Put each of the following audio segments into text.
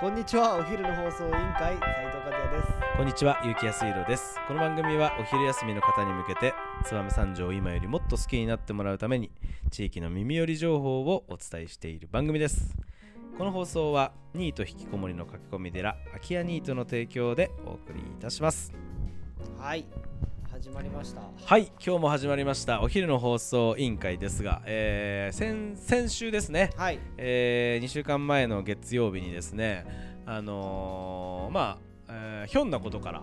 こんにちはお昼の放送委員会斉藤和也ですこんにちは、ゆうきやすいろです。この番組はお昼休みの方に向けて、燕三条を今よりもっと好きになってもらうために、地域の耳寄り情報をお伝えしている番組です。この放送は、ニート引きこもりの駆け込み寺、空き家ニートの提供でお送りいたします。はい始まりました。はい、今日も始まりました、お昼の放送委員会ですが、えー先先週ですね、はい。え2週間前の月曜日にですね、あのーまあ、えーひょんなことから、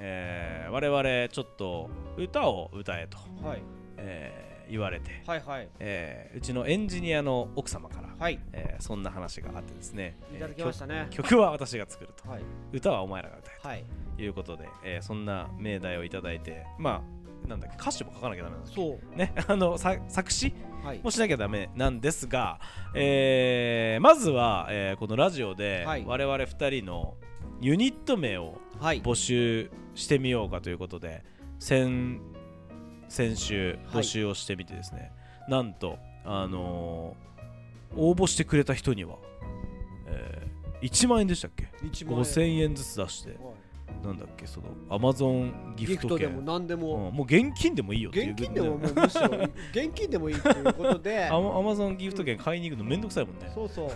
えー我々ちょっと歌を歌えと、はい。えー言われて、はいはい。えーうちのエンジニアの奥様から、はい。えーそんな話があってですね、いただきましたね。えー曲曲は私が作ると、はい。歌はお前らが歌えはい。ということで、えーそんな命題をいただいてまあなんだっけ歌詞も書かなきゃダメなんですそう。ね あのさ作詞はい。もしなきゃダメなんですが、えーまずは、えーこのラジオではい。我々2人のユニット名をはい。募集してみようかということで先先週はい募集をしてみてですね、なんと、あのー応募してくれた人には、えー1万円でしたっけ？1万円。5000円ずつ出してはい。なんだっけそのアマゾンギギフト券でも何でも。うんもう現金でもいいよっていう現金でももうむしろ現金でもいいということで。アマアマゾンギフト券買いに行くのめんどくさいもんね、そうそう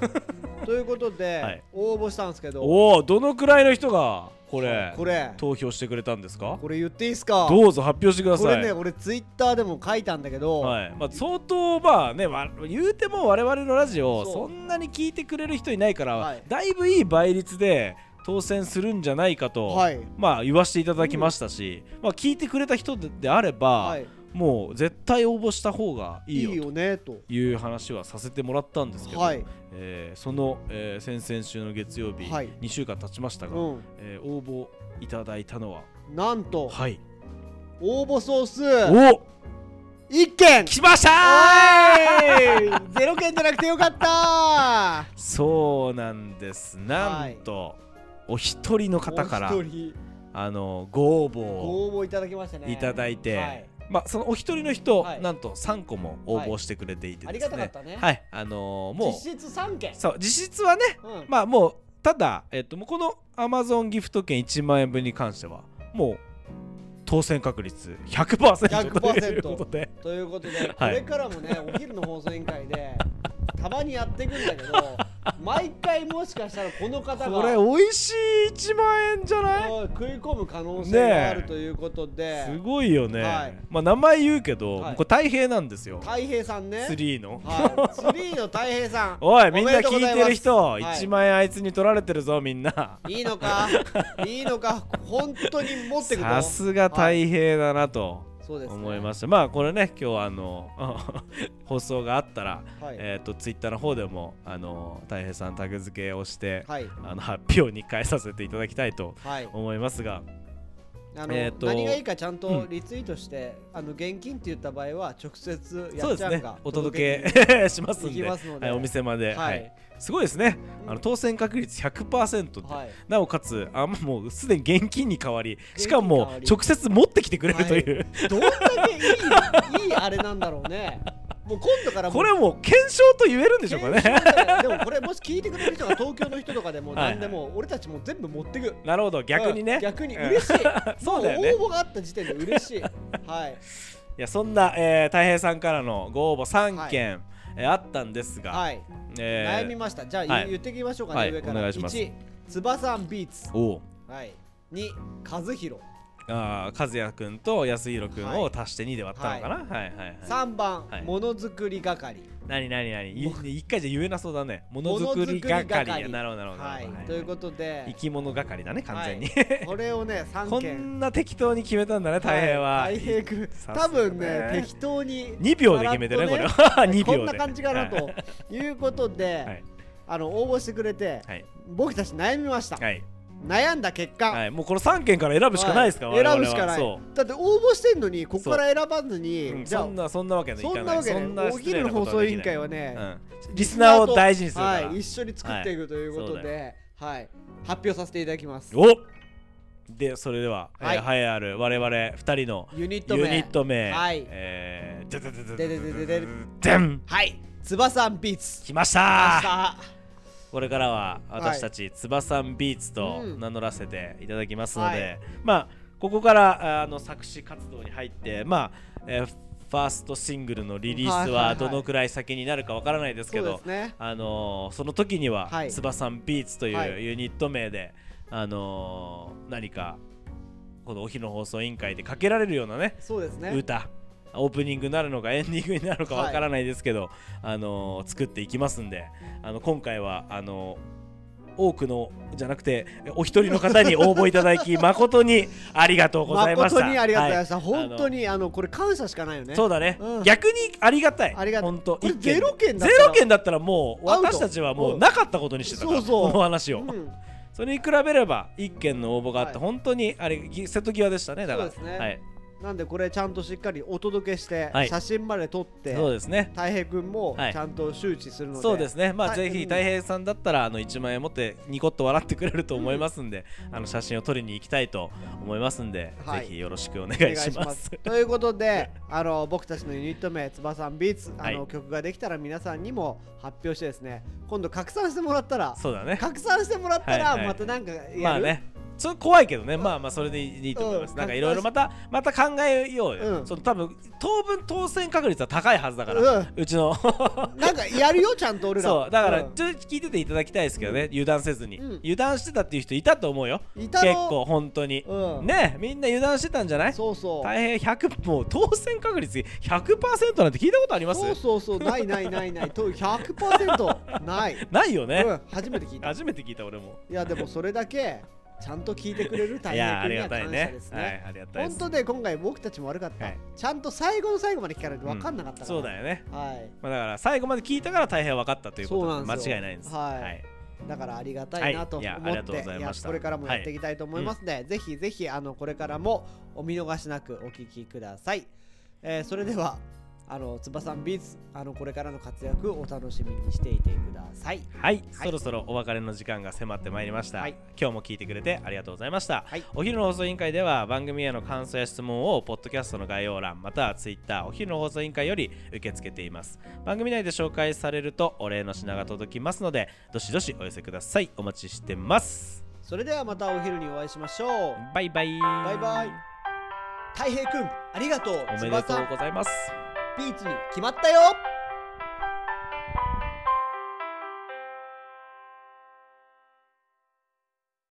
ということで、はい。応募したんですけど。おおどのくらいの人がこれこれ。投票してくれたんですか？これ言っていいですか？どうぞ発表してくだこさい。れね俺ツイッターでも書いたんだけど、はい。まあ、相当まあねわ言うても我々のラジオそう。そんなに聞いてくれる人いないから、はい。だいぶいい倍率で当選するんじゃないかと、はい。まあ言わせていただきましたし、まあ聞いてくれた人でであれば、はいもう絶対応募した方がいいよいいよねと。という話はさせてもらったんですけど、はい。えーその、えー先々週の月曜日、はい。2週間経ちましたが、うん。えー応募いただいたのはなんとはい。応募総数お！1件。来ました！おい。ゼロ件じゃなくてよかった。そうなんです。なんと、お一人の方からあのご応募ごを応募いただきましたね。いただいて、はいまあそのお一人の人、はい。なんと3個も応募してくれていてありですね、がたかったね。はい。あのーもう。実質3件。そう実質はねうん。まあもうただ、えっと、もうこの Amazon ギフト券1万円分に関してはもう当選確率100%ということで。ということで、これからもねお昼の放送委員会でたまにやっていくんだけど毎回もしかしたらこの方がこれ美味しい1万円じゃない？うん食い込む可能性があるということで、すごいよね、はい。まあ名前言うけど、はい。これ太平なんですよ。太平さんね。3の、はい、ツリーの太平さん。おいみんな聞いてる人、おめでとうございます。1万円あいつに取られてるぞみんな。いいのか？いいのか？本当に持ってくの？さすが太平だなとそうです、ね、思いました、まあこれね今日あの 放送があったら、はい、えっ、とツイッターの方でもあの太平さんタグ付けをして、はい。あの発表に変えさせていただきたいとはい。思いますがあの、えーと何がいいかちゃんとうん。リツイートして、あの現金って言った場合は直接やそうですね。っちゃんがお届けけしますんで。ますので。はい、お店まで、ははい。いすごいですね、うん。あの当選確率100%って、はい。なおかつあもうすでに現金に変わりしかも直接持ってきてくれるという、どんだけいいいいあれなんだろうねもう今度からこれもう検証と言えるんでしょうかね。ででもこれもし聞いてくれる人が東京の人とかでもはい。何でも俺たちも全部持ってく。なるほど。逆にね、うん。逆に。うん。嬉しい。そうだよ応募があった時点で嬉しい。はい。いやそんな、えー、太平さんからのご応募3件、えーあったんですが、はい。えー悩みました。じゃあはい。言言ってきましょうかはい。ね上から。お願いします。1翼んビーツ。おう。はい。2和弘あー和也くんと安弘くんはいを足して2で割ったのかな、はい、はいはい3番はい。ものづくり係。何何何？い一回じゃ言えなそうだね。ものづくり係づくり係。なるほどなるほど、はい。はいということで。生き物係だね完全に、はい。これをね3こ件んな適当に決めたんだね太平は、い太平君。多分ねね適当に2秒で決めてねこれ。は2秒で。こんな感じかなと。いうことで、はい。あの応募してくれて、はい。僕たち悩みました、はい、悩んだ結果、はい、もうこの3件から選ぶしかないですか、はい。選ぶしかない。そだって応募してんのにここから選ばずに、う、うんそんなそんなわけない。そんなわけなお失礼なこ昼の放送委員会はね、うん、リスナーを大事にするはい、一緒に作っていくということはい。で、はい、発表させていただきます。おでそれでは、はい。えー、栄えある我々2人のユニット名。ユニット名、はい。えー、ででででででででででんはい、翼ビーツ。来まし明た日これからは私たち、つばさんビーツとうん。名乗らせていただきますので、はい。まあここからあの作詞活動に入ってまあ、えーファーストシングルのリリースはいはいははい。どのくらい先になるかわからないですけど、あのーその時には、はい。つばさんビーツといはい。うユニット名で、あのー何かこのお昼の放送委員会でかけられるようなねそうですね。歌オープニングになるのかエンディングになるのかわからないですけど、あのー作っていきますんであの今回はあのー多くのじゃなくてお一人の方に 応募いただき誠にありがとうございました。誠にありがとうございました、はい。本当にあのこれ感謝しかないよね。そうだね、うん。逆にありがたい。ありがたい。本当ゼロ件だったゼらロ件だったらもう私たちはもううん。なかったことにしてたから、そうそう。この話を、うん。それに比べれば一件の応募があって、はい。本当にあれぎ瀬戸際でしたねだから。そうですね。はい、なんでこれちゃんとしっかりお届けして、はい。写真まで撮ってそうですね。たい平くんもはい。ちゃんと周知するので、そうですね。まあはい。ぜひうんたい平さんだったらあの1万円持ってニコッと笑ってくれると思いますんで、あの写真を撮りに行きたいと思いますんで、はい。ぜひよろしくお願いいします。すということであの僕たちのユニット名「つばさんビーツ」あの、はい曲ができたら皆さんにも発表してですね今度拡散してもらったらそうだね。拡散してもらったらはいはい。またなんかやる、まあねちょっと怖いけどね、まあまあそれでいいと思います。うん。なんかいろいろまたまた考えようよ。うん。その多分当分当選確率は高いはずだから、ううちの。なんかやるよちゃんと俺ら。そう。だからん。ちょっと聞いてていただきたいですけどね、油断せずに、うん。油断してたっていう人いたと思うよ。いたろ結構本当に。うん。ねみんな油断してたんじゃない？そうそう。大変100もう当選確率100%なんて聞いたことあります？そうそうそう。ないないないない。と100%ない、ないよね、うん、初めて聞いた。初めて聞いた俺も。いやでもそれだけちゃんと聞いてくれる大変ありがたいです。本当で今回僕たちも悪かった、はい。ちゃんと最後の最後まで聞かないと分かんなかったから、そうだよね。はい。まあだから最後まで聞いたから大変分かったということ間違いないんです。はい。だからありがたいなと思って、これからもやっていきたいと思いますので、ぜひぜひあのこれからもお見逃しなくお聞きください、えーそれではあのつばさんビーツあのこれからの活躍をお楽しみにしていてください。はい、はい。そろそろお別れの時間が迫ってまいりました、はい。今日も聞いてくれてありがとうございました、はい。お昼の放送委員会では番組への感想や質問をポッドキャストの概要欄またはツイッターお昼の放送委員会より受け付けています。番組内で紹介されるとお礼の品が届きますのでどしどしお寄せください。お待ちしてます。それではまたお昼にお会いしましょう。バイバイ。バイバイ。たい平くんありがとう。おめでと翼うございますピーチに決まったよ。